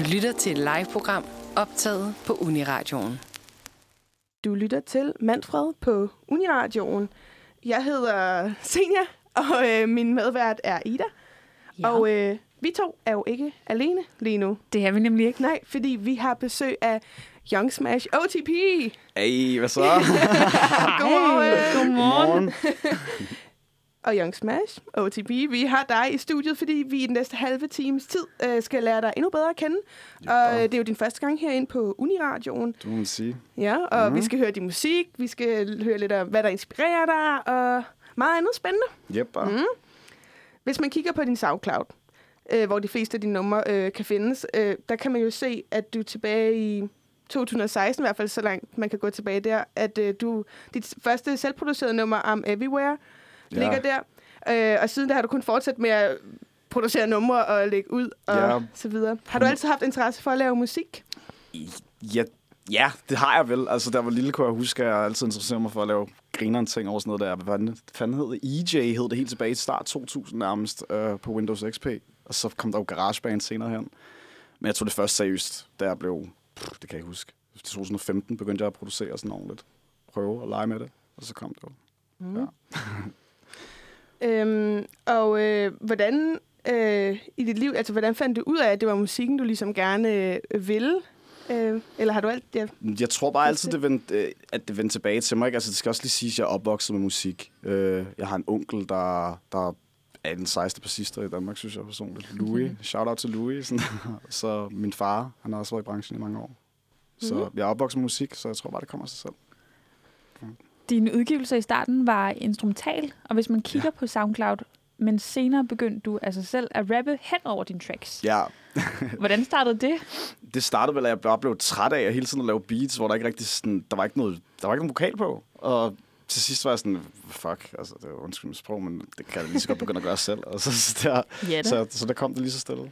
Du lytter til et live-program optaget på Uniradioen. Du lytter til Manfred på Uniradioen. Jeg hedder Senja, og øh, min medvært er Ida. Ja. Og øh, vi to er jo ikke alene lige nu. Det er vi nemlig ikke. Nej, fordi vi har besøg af Young Smash OTP. Hey, hvad så? Godmorgen. Hey, godmorgen. og Young Smash, OTP, vi har dig i studiet, fordi vi i den næste halve times tid øh, skal lære dig endnu bedre at kende. Ja. Og øh, det er jo din første gang herinde på Uniradioen. Du må sige. Ja, og mm. Mhm. vi skal høre din musik, vi skal høre lidt om, hvad der inspirerer dig, og meget andet spændende. Yep. Mm. Hvis man kigger på din SoundCloud, øh, hvor de fleste af dine numre øh, kan findes, øh, der kan man jo se, at du tilbage i 2016, i hvert fald så langt man kan gå tilbage der, at øh, du dit første selvproducerede nummer, I'm Everywhere, ja. Ligger der. Øh, og siden der har du kun fortsat med at producere numre og lægge ud og Ja. så videre. Har du altid haft interesse for at lave musik? Ja, ja, det har jeg vel. Altså, der var lille, kunne jeg huske, at jeg altid interesserede mig for at lave grineren ting over sådan noget der. Hvad fanden, hed det? EJ hed det helt tilbage i start 2000 nærmest øh, på Windows XP. Og så kom der jo GarageBand senere hen. Men jeg tog det først seriøst, da jeg blev, pff, det kan jeg huske, i 2015 begyndte jeg at producere sådan ordentligt. Prøve at lege med det. Og så kom det jo. Mm. Ja. Øhm, og øh, hvordan øh, i dit liv, altså hvordan fandt du ud af, at det var musikken, du ligesom gerne øh, ville? Øh, eller har du alt... Ja. Jeg tror bare altid, det vendte, øh, at det vendte tilbage til mig. Ikke? Altså, det skal også lige sige, at jeg er opvokset med musik. Øh, Jeg har en onkel, der, der er den sejeste bassister i Danmark, synes jeg personligt. Louis. Shout out til Louis. Sådan. Så min far, han har også været i branchen i mange år. Så Mhm. jeg er opvokset med musik, så jeg tror bare, det kommer af sig selv. Dine udgivelser i starten var instrumental, og hvis man kigger ja. på SoundCloud, men senere begyndte du altså selv at rappe hen over dine tracks. Ja, Hvordan startede det? det startede vel, at jeg bare blev træt af at hele tiden at lave beats, hvor der ikke rigtig sådan, der var ikke noget, der var ikke nogen vokal på. Og til sidst var jeg sådan, fuck, altså det jo undskyld mit sprog, men det kan jeg lige så godt begynde at gøre selv. Og så, så, der, Ja, så, så der kom det lige så stille.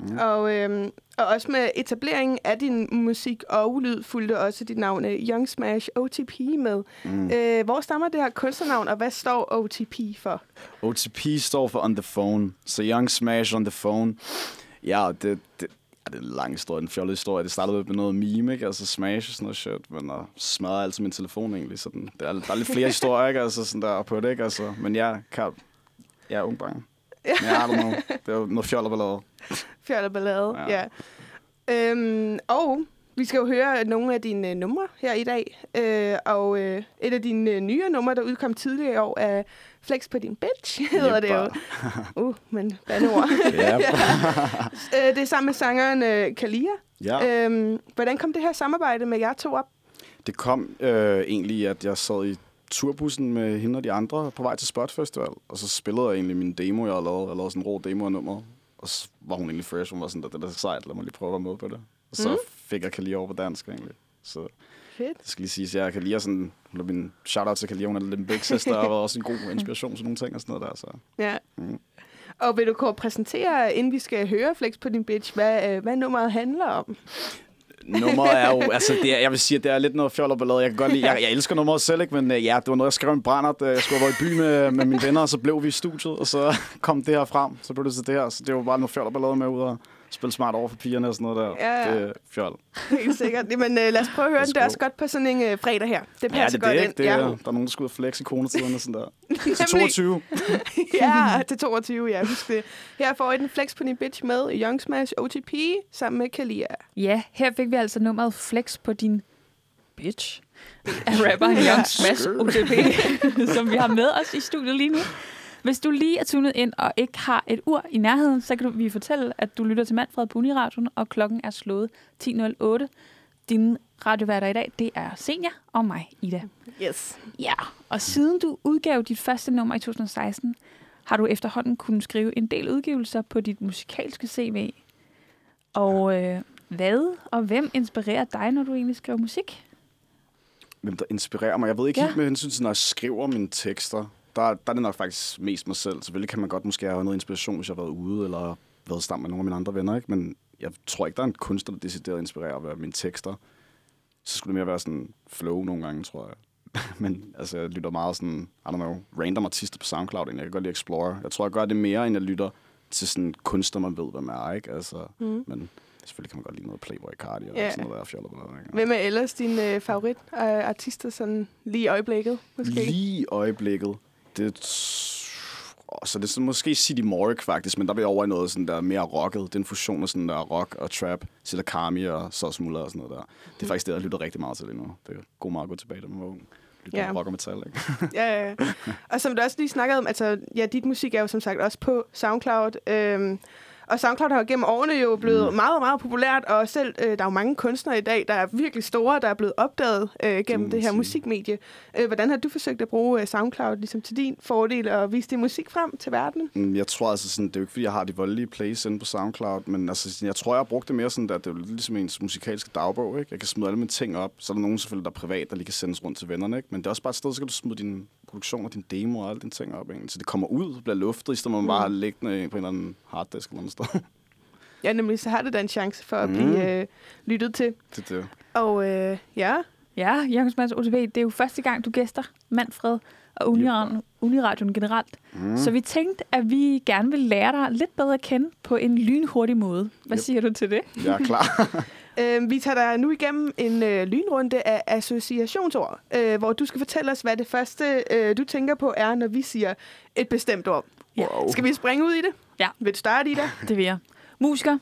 Mm. Og, øhm, og også med etableringen af din musik og lyd fulgte også dit navn øh, Young Smash OTP med. Mm. Øh, hvor stammer det her kunstnernavn, og hvad står OTP for? OTP står for on the phone. Så Young Smash on the phone. Ja, det, det, ja, det er en lang historie, en fjollet historie. Det startede med noget meme, ikke? Altså Smash og sådan noget shit. Men jeg smadrede altid min telefon egentlig. Så den, der, er, der er lidt flere historier, ikke? Altså sådan der på det, ikke? Altså, men jeg kan... Jeg er ung bange. Ja, I don't know. Det er jo noget fjol og ballade. Fjol og ballade, ja. Ja. Øhm, og vi skal jo høre nogle af dine øh, numre her i dag. Øh, og øh, et af dine øh, nye numre, der udkom tidligere i år, er Flex på din bitch, hedder det jo. Uh, men bandeord. Ja. øh, det er sammen med sangeren øh, Kalia. ja. Øhm, hvordan kom det her samarbejde med jer to op? Det kom øh, egentlig, at jeg sad i turbussen med hende og de andre på vej til Spot Festival, og så spillede jeg egentlig min demo, jeg havde lavet. Jeg lavede sådan en rå demo af nummeret, og så var hun egentlig fresh. Hun var sådan, det er da sejt, lad mig lige prøve at være med på det. Og så Mm. fik jeg Kalia over på dansk egentlig. Så Fedt. det skal lige siges, jeg Kalia sådan, hun er min shout-out til Kalia, hun er lidt en big sister, og var også en god inspiration til nogle ting og sådan noget der. Så. Ja. Mm. Og vil du kunne præsentere, inden vi skal høre Flex på din bitch, hvad, øh, hvad nummeret handler om? Nummeret er jo, altså det er, jeg vil sige, at det er lidt noget fjol og ballade. Jeg kan godt lide, jeg, jeg elsker nummeret selv, ikke? men øh, ja, det var noget, jeg skrev en brændert. Øh, jeg skulle have været i by med, med mine venner, og så blev vi i studiet, og så kom det her frem. Så blev det så det her, så det var bare noget fjol og ballade med ud og spille smart over for pigerne og sådan noget der. Ja, ja. Det er fjol. Helt sikkert. Jamen, øh, lad os prøve at høre. Det er også godt på sådan en øh, fredag her. Det passer Ja, det er godt det, ind. Det ja. der er nogen, der skal ud og flex i konetiden og sådan der. Til Nemlig. 22. ja, til 22, ja. Husk det. Her får I den Flex på din bitch med Young Smash OTP sammen med Kalia. Ja, her fik vi altså nummeret Flex på din bitch af rapperen Young Smash. OTP, som vi har med os i studiet lige nu. Hvis du lige er tunet ind og ikke har et ur i nærheden, så kan du, vi fortælle, at du lytter til Manfred på Uniradioen, og klokken er slået 10.08. Din radioværter i dag, det er Senja og mig, Ida. Yes. Ja, og siden du udgav dit første nummer i 2016, har du efterhånden kunnet skrive en del udgivelser på dit musikalske CV. Og øh, hvad og hvem inspirerer dig, når du egentlig skriver musik? Hvem der inspirerer mig. Jeg ved ikke ja. helt med hensyn til, når jeg skriver mine tekster. Der, der er det nok faktisk mest mig selv. Selvfølgelig kan man godt måske have noget inspiration, hvis jeg har været ude, eller været sammen med nogle af mine andre venner. Ikke? Men jeg tror ikke, der er en kunstner, der decideret inspirerer ved mine tekster. Så skulle det mere være sådan flow nogle gange, tror jeg. Men altså, jeg lytter meget sådan, I don't know, random artister på SoundCloud, egentlig. Jeg kan godt lide Explorer. Jeg tror, jeg gør det mere, end jeg lytter til sådan kunstner, man ved, hvem er, ikke? Altså, Mm. men Selvfølgelig kan man godt lide noget Playboy Cardi eller Ja. sådan noget der fjollet på noget. ikke? Hvem er ellers dine øh, favorit øh, artister sådan lige i øjeblikket, måske? Lige i øjeblikket. Det er så det er sådan, måske City Morrick faktisk, men der bliver over i noget sådan der mere rocket. Det er en fusion af sådan der rock og trap, Kami og Sauce Muller og sådan noget der. Det er faktisk det, jeg lytter rigtig meget til lige nu. Det er god meget at gå tilbage, da man var ung. Lytte Ja. ja. rock og metal, ikke? Ja, ja, ja. Og som du også lige snakkede om, altså, ja, dit musik er jo som sagt også på SoundCloud. Øhm, og SoundCloud har gennem årene jo blevet mm. meget, meget populært, og selv, øh, der er jo mange kunstnere i dag, der er virkelig store, der er blevet opdaget øh, gennem det her musikmedie. Øh, hvordan har du forsøgt at bruge øh, SoundCloud ligesom til din fordel og vise din musik frem til verden? Mm, Jeg tror altså sådan, det er jo ikke, fordi jeg har de voldelige plays inde på SoundCloud, men altså, sådan, jeg tror, jeg har brugt det mere sådan, at det er ligesom ens musikalske dagbog, ikke? Jeg kan smide alle mine ting op, så er der nogen selvfølgelig, der er privat, der lige kan sendes rundt til vennerne, ikke? Men det er også bare et sted, så kan du smide din produktion og din demo og alle dine ting op, ikke? Så det kommer ud, bliver luftet, i stedet for at man bare liggende på en eller anden harddisk eller andet sted. Ja, nemlig, så har det da en chance for at Mm. blive øh, lyttet til. det det. Og øh, ja, Ja, Jørgens Mads OTV, det er jo første gang, du gæster Manfred og Uniradioen, Uniradioen generelt. Mm. Så vi tænkte, at vi gerne vil lære dig lidt bedre at kende på en lynhurtig måde. Hvad Yep. siger du til det? Jeg er klar. Øh, vi tager dig nu igennem en øh, lynrunde af associationsord, øh, hvor du skal fortælle os, hvad det første, øh, du tænker på, er, når vi siger et bestemt ord. Ja. Wow. Skal vi springe ud i det? Ja. Vil du starte i det? Det vil jeg. Musiker.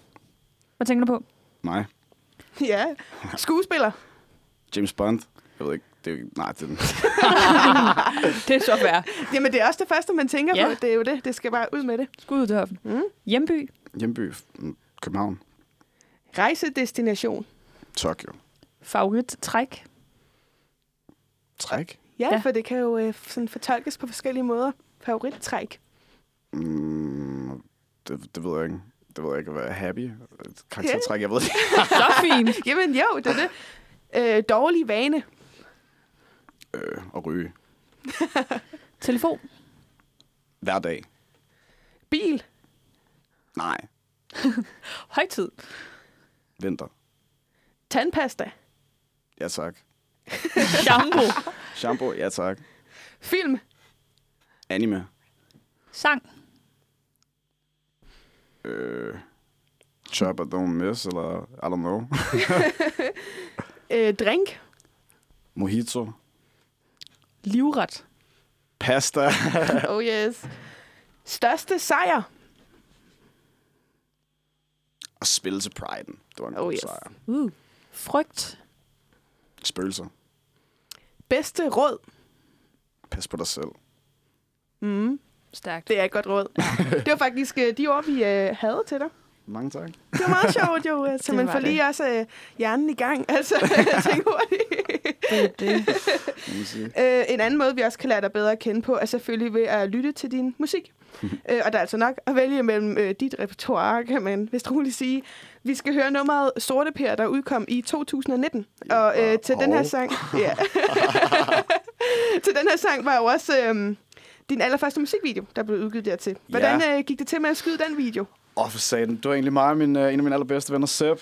Hvad tænker du på? Nej. ja. Skuespiller. James Bond. Jeg ved ikke. Det er jo, nej, det er, Det er så fair. Jamen, det er også det første, man tænker Ja. på. Det er jo det. Det skal bare ud med det. Skud ud til hoffen. Mm. Hjemby. Hjemby. mm, København. Rejsedestination. Tokyo. Favorit træk. Træk. Ja, Ja. for det kan jo øh, sådan fortolkes på forskellige måder. Favorittræk. Mm, det, det ved jeg ikke. Det ved jeg ikke, hvad er happy? Karaktertræk, jeg ved det ikke. Så fint. Jamen jo, det er det. Øh, dårlig vane. Øh, at ryge. Telefon. Hver dag. Bil. Nej. Højtid. Vinter. Tandpasta. Ja, tak. Shampoo. Shampoo. Ja, tak. Film. Anime. Sang. Øh, chop or don't miss, eller I don't know. Øh, drink. Mojito. Livret. Pasta. Oh yes. Største sejr. Og spille til Pride'en. Det var en Oh, god yes. sejr. Uh. Frygt. Spøgelser. Bedste råd. Pas på dig selv. Mm. Stærkt. Det er et godt råd. det var faktisk øh, de ord, vi øh, havde til dig. Mange tak. Det var meget sjovt jo, så man får lige også øh, hjernen i gang. Altså, tænk hurtigt. Det er det. Øh, en anden måde, vi også kan lære dig bedre at kende på, er selvfølgelig ved at lytte til din musik. øh, og der er altså nok at vælge mellem øh, dit repertoire, kan man vist roligt sige. Vi skal høre nummeret Sorte Per, der udkom i 2019. Og øh, til den her Og- sang... Ja. til den her sang var jo også øh, din allerførste musikvideo, der blev udgivet dertil. Hvordan Ja. øh, gik det til med at skyde den video? Åh, for satan. Det var egentlig mig og min, uh, en af mine allerbedste venner, Sepp.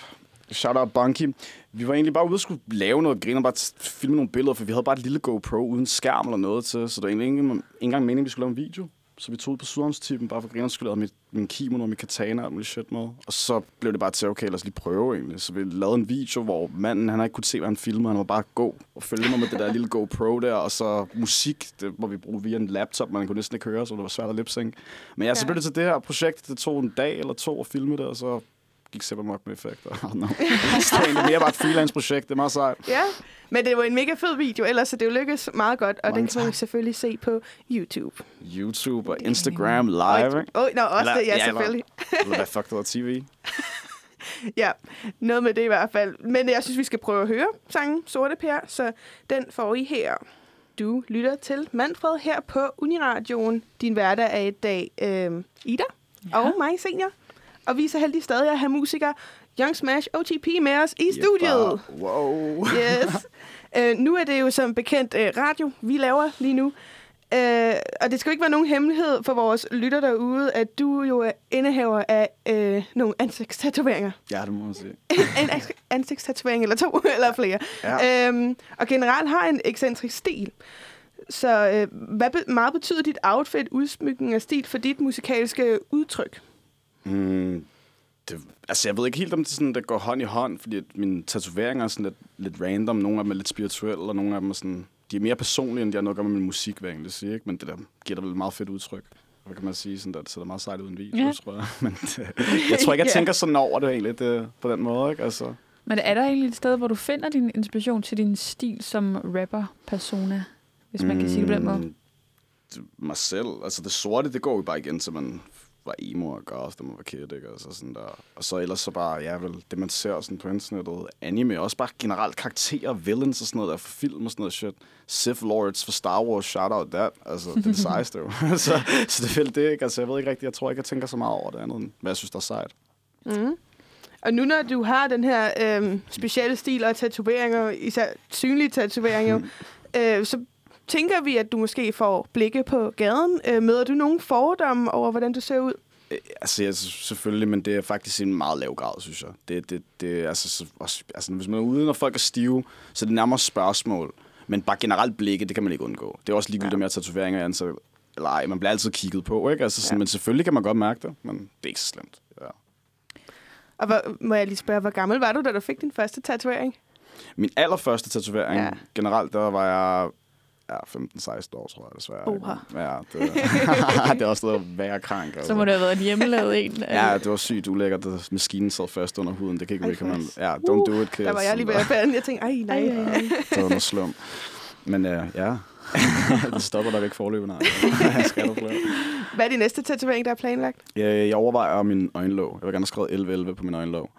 Shout out Bunky. Vi var egentlig bare ude og skulle lave noget grin og bare filme nogle billeder, for vi havde bare et lille GoPro uden skærm eller noget til, så det var egentlig ikke engang- ikke engang meningen, vi skulle lave en video. Så vi tog ud på Sydhavnstippen, bare for grinerne skulle lave mit, min kimono og min katana og shit med. Og så blev det bare til, okay, lad os lige prøve egentlig. Så vi lavede en video, hvor manden, han har ikke kunne se, hvad han filmede. Han var bare gå og følge mig med det der lille GoPro der. Og så musik, det må vi bruge via en laptop, man kunne næsten ikke høre, så det var svært at lipsync. Men ja, så blev det til det her projekt. Det tog en dag eller to at filme det, og så gik Sepp amok med effekter. Oh, no. det var egentlig mere bare et freelance-projekt. Det er meget sejt. Ja, men det var en mega fed video, ellers så det jo lykkedes meget godt, og Mange den kan man selvfølgelig se på YouTube. YouTube og Instagram live, ikke? Åh, nå, også Eller- det, ja, ja, eller- selvfølgelig. Eller hvad fuck hedder TV? Ja, noget med det i hvert fald. Men jeg synes, vi skal prøve at høre sangen Sorte Per, så den får I her. Du lytter til Manfred her på Uniradioen. Din hverdag er i dag øh, Ida ja. og mig, Senior. Og vi er så heldige stadig at have musiker Young Smash OTP med os i studiet. Jeppa. Wow. Yes. øh, nu er det jo som bekendt øh, radio, vi laver lige nu. Øh, og det skal jo ikke være nogen hemmelighed for vores lytter derude, at du jo er indehaver af øh, nogle ansigtstatoveringer. Ja, det må man sige. en ans- ansigtstatovering eller to, eller flere. Ja. Øhm, og generelt har en ekscentrisk stil. Så øh, hvad be- meget betyder dit outfit, udsmykning og stil for dit musikalske udtryk? Mm, det, altså, jeg ved ikke helt, om det, sådan, det går hånd i hånd, fordi at mine tatoveringer er sådan lidt, lidt random. Nogle af dem er lidt spirituelle, og nogle af dem er sådan... De er mere personlige, end de har noget at gøre med min musik, hvad jeg egentlig siger, ikke? Men det der giver der vel et meget fedt udtryk. Hvad kan man sige? Sådan der, det ser meget sejt ud en video, Ja. tror jeg. Men det, jeg tror ikke, jeg tænker sådan over det egentlig det, på den måde, ikke? Altså, Men er der egentlig et sted, hvor du finder din inspiration til din stil som rapper-persona? Hvis man kan sige det på den måde. Mm, det- Mig selv. Altså det sorte, det går jo bare igen til, man var emo og goth, da man var kid, ikke? Altså sådan der. Og så ellers så bare, ja vel, det man ser sådan på internettet, anime, også bare generelt karakterer, villains og sådan noget der for film og sådan noget shit. Sith Lords for Star Wars, shout out that. Altså, det er det sejeste jo. så, så det er det, ikke? Altså, jeg ved ikke rigtigt, jeg tror ikke, jeg tænker så meget over det andet, end hvad jeg synes, der er sejt. Mm. Og nu når du har den her øhm, specielle stil og tatoveringer, især synlige tatoveringer, Mm. øh, så tænker vi, at du måske får blikke på gaden. Øh, møder du nogen fordomme over, hvordan du ser ud? Øh, Altså, ja, selvfølgelig, men det er faktisk en meget lav grad, synes jeg. Det, det, det, altså, så, også, altså, hvis man er ude, når folk er stive, så er det nærmere spørgsmål. Men bare generelt blikke, det kan man ikke undgå. Det er også ligegyldigt Ja. med at tatoveringer i ansigt. Eller ej, man bliver altid kigget på, ikke? Altså, sådan, Ja. Men selvfølgelig kan man godt mærke det, men det er ikke så slemt. Ja. Og hvor, må jeg lige spørge, hvor gammel var du, da du fik din første tatovering? Min allerførste tatovering, ja. generelt, der var jeg ja, 15-16 år, tror jeg, desværre. Oha. Ja, det, det er også noget at være krank. Altså. Så må det have været en hjemmelavet en. Ja, det var sygt ulækkert, at maskinen sad fast under huden. Det kan ikke recommend. Ja, don't do it, kids. Der var jeg lige ved at. Jeg tænkte, ej, nej. Ej, ej, ej. Det var noget slum. Men uh, ja, det stopper der ikke flere. Hvad er din næste tatovering, der er planlagt? Jeg, jeg overvejer min øjenlåg. Jeg vil gerne have skrevet 1111 på min øjenlåg.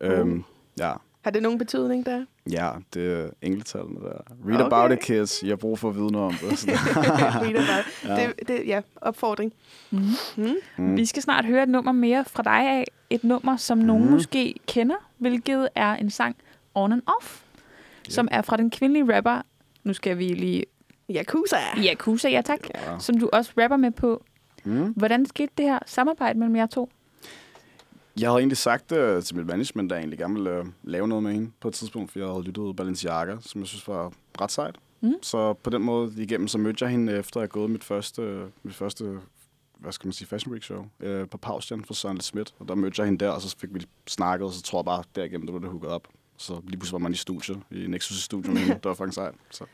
Øhm, ja. Har det nogen betydning der? Ja, det er engletallene der. Read Okay. about it, kids. Jeg har brug for at vide noget om det. Read about. Ja. Det, det, ja, opfordring. Mm. Mm. Mm. Vi skal snart høre et nummer mere fra dig af. Et nummer, som nogen Mhm. måske kender, hvilket er en sang On and Off, som er fra den kvindelige rapper. Nu skal vi lige... Yakuza. Yakuza, ja tak. Ja. Som du også rapper med på. Mm. Hvordan skete det her samarbejde mellem jer to? Jeg havde egentlig sagt det til mit management, at jeg egentlig gerne ville øh, lave noget med hende på et tidspunkt, for jeg havde lyttet Balenciaga, som jeg synes var ret sejt. Mm. Så på den måde igennem, så mødte jeg hende efter at have gået mit første, mit første hvad skal man sige, Fashion Week show øh, på Paustian for Søren Schmidt. Og der mødte jeg hende der, og så fik vi snakket, og så tror jeg bare, derigennem, der blev det hooket op. Så lige pludselig var man i studie, i Nexus' studie med hende. Det var fucking sejt. Så,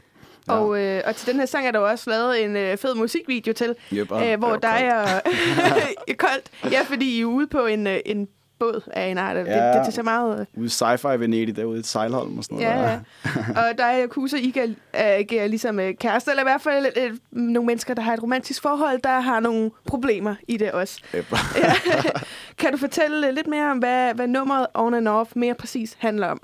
ja. Og, øh, og til den her sang er der jo også lavet en øh, fed musikvideo til, yep, øh, hvor koldt. og... koldt. Ja, fordi I er ude på en, øh, en båd af en art. Det, Ja. det, det ser meget... øh, Ude Sci-Fi Venedig, derude i sejlholm og sådan noget. Ja, der. ja. Og dig og Kusa, I kan agere ligesom øh, kærester, eller i hvert fald øh, nogle mennesker, der har et romantisk forhold, der har nogle problemer i det også. Ja. kan du fortælle lidt mere om, hvad, hvad nummeret On and Off mere præcis handler om?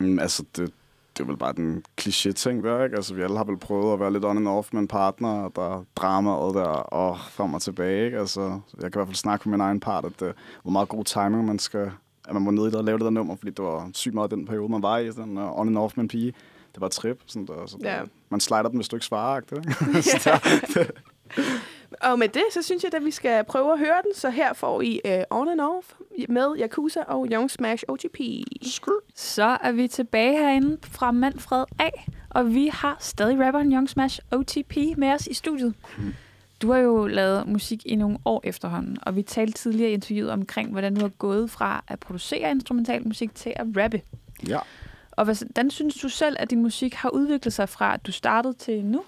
Mm, altså, det, det er vel bare den kliché-ting der, ikke? Altså, vi alle har vel prøvet at være lidt on and off med en partner, og der er dramaet der, og frem og tilbage, ikke? Altså, jeg kan i hvert fald snakke på min egen part, at det var meget god timing, man skal, at man må ned i det og lave det der nummer, fordi det var sygt meget den periode, man var i, sådan uh, on and off med en pige. Det var et trip, sådan der, så Ja. man slider den, hvis du ikke svarer, ikke? Så der, Og med det, så synes jeg, at vi skal prøve at høre den. Så her får I uh, On and Off med Yakuza og Young Smash OGP. Så er vi tilbage herinde fra Manfred A. Og vi har stadig rapperen Young Smash OTP med os i studiet. Du har jo lavet musik i nogle år efterhånden, og vi talte tidligere i interviewet omkring, hvordan du har gået fra at producere instrumental musik til at rappe. ja. Og hvordan synes du selv, at din musik har udviklet sig fra, at du startede til nu?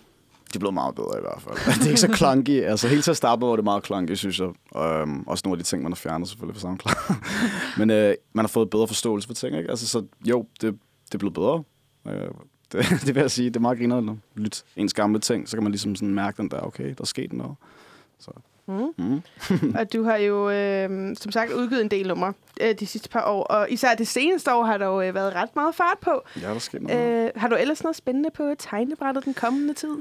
Det er blevet meget bedre i hvert fald. det er ikke så clunky. Altså helt til at starte var det meget clunky, synes jeg. Og, øhm, også nogle af de ting, man har fjernet selvfølgelig på SoundCloud. Men øh, man har fået bedre forståelse for ting, ikke? Altså, så jo, det, det er blevet bedre. Øh, det, det vil jeg sige. Det er meget griner at lytte ens gamle ting. Så kan man ligesom sådan mærke den der, okay, der er sket noget. Så, Mm. mm. og du har jo, øh, som sagt, udgivet en del numre øh, de sidste par år. Og især det seneste år har der jo øh, været ret meget fart på. Ja, der er sket noget. Øh, har du ellers noget spændende på tegnebrættet den kommende tid?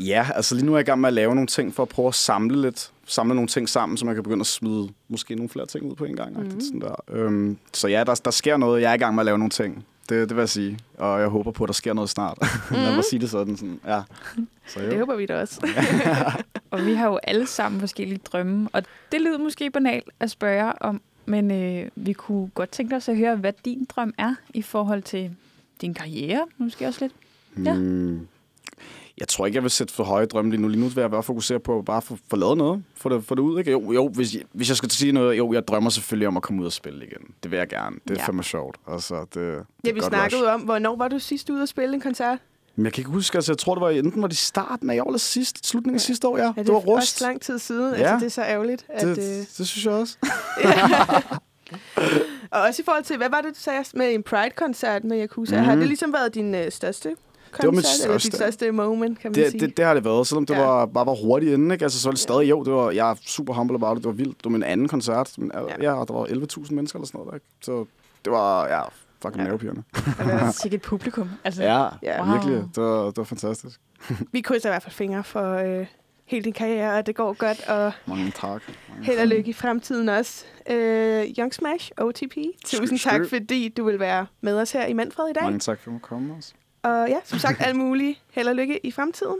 Ja, altså lige nu er jeg i gang med at lave nogle ting for at prøve at samle lidt, samle nogle ting sammen, så man kan begynde at smide måske nogle flere ting ud på en gang. Mm. Sådan der. Øhm, så ja, der, der sker noget. Jeg er i gang med at lave nogle ting. Det, det vil jeg sige. Og jeg håber på, at der sker noget snart. Mm. Lad mig sige det sådan. sådan. Ja. Så Det jo. håber vi da også. Og vi har jo alle sammen forskellige drømme, og det lyder måske banalt at spørge om, men øh, vi kunne godt tænke os at høre, hvad din drøm er i forhold til din karriere, måske også lidt. Ja. Mm. Jeg tror ikke, jeg vil sætte for høje drømme lige nu. Lige nu vil jeg bare fokusere på at bare få, få lavet noget. Få det, få det ud, ikke? Jo, jo hvis, jeg, hvis jeg skal sige noget, jo, jeg drømmer selvfølgelig om at komme ud og spille igen. Det vil jeg gerne. Det er Ja. fandme sjovt. Altså, det, det Ja, vi snakkede rush. om, hvornår var du sidst ude og spille en koncert? Men jeg kan ikke huske, altså jeg tror, det var enten var det starten af i år eller sidst, slutningen af sidste år, ja. Ja, det, det var rust. også lang tid siden. Ja. Altså, det er så ærgerligt. At, det, øh, det, synes jeg også. og også i forhold til, hvad var det, du sagde med en Pride-koncert med Yakuza? Mhm. Har det ligesom været din øh, største koncert? var mit Eller dit største. største moment, kan man Det, sige? det, det, har det været, selvom det Ja. var, bare var hurtigt inden, ikke? Altså, så var det stadig, jo, det var, jeg er super humble about it, det var vildt. Det var min anden koncert, men, Ja. ja. der var 11.000 mennesker eller sådan noget, der, ikke? Så det var, ja, fucking Ja. nervepirrende. Sikke et publikum. Altså, Ja. Wow. virkelig. Det var, det var fantastisk. Vi krydser i hvert fald fingre for øh, hele din karriere, og det går godt, og Mange tak. Mange held og lykke i fremtiden også. Øh, Young Smash, OTP, tusind tak, fordi du vil være med os her i Manfred i dag. Mange tak for at komme også. Og ja, som sagt, alt muligt held og lykke i fremtiden.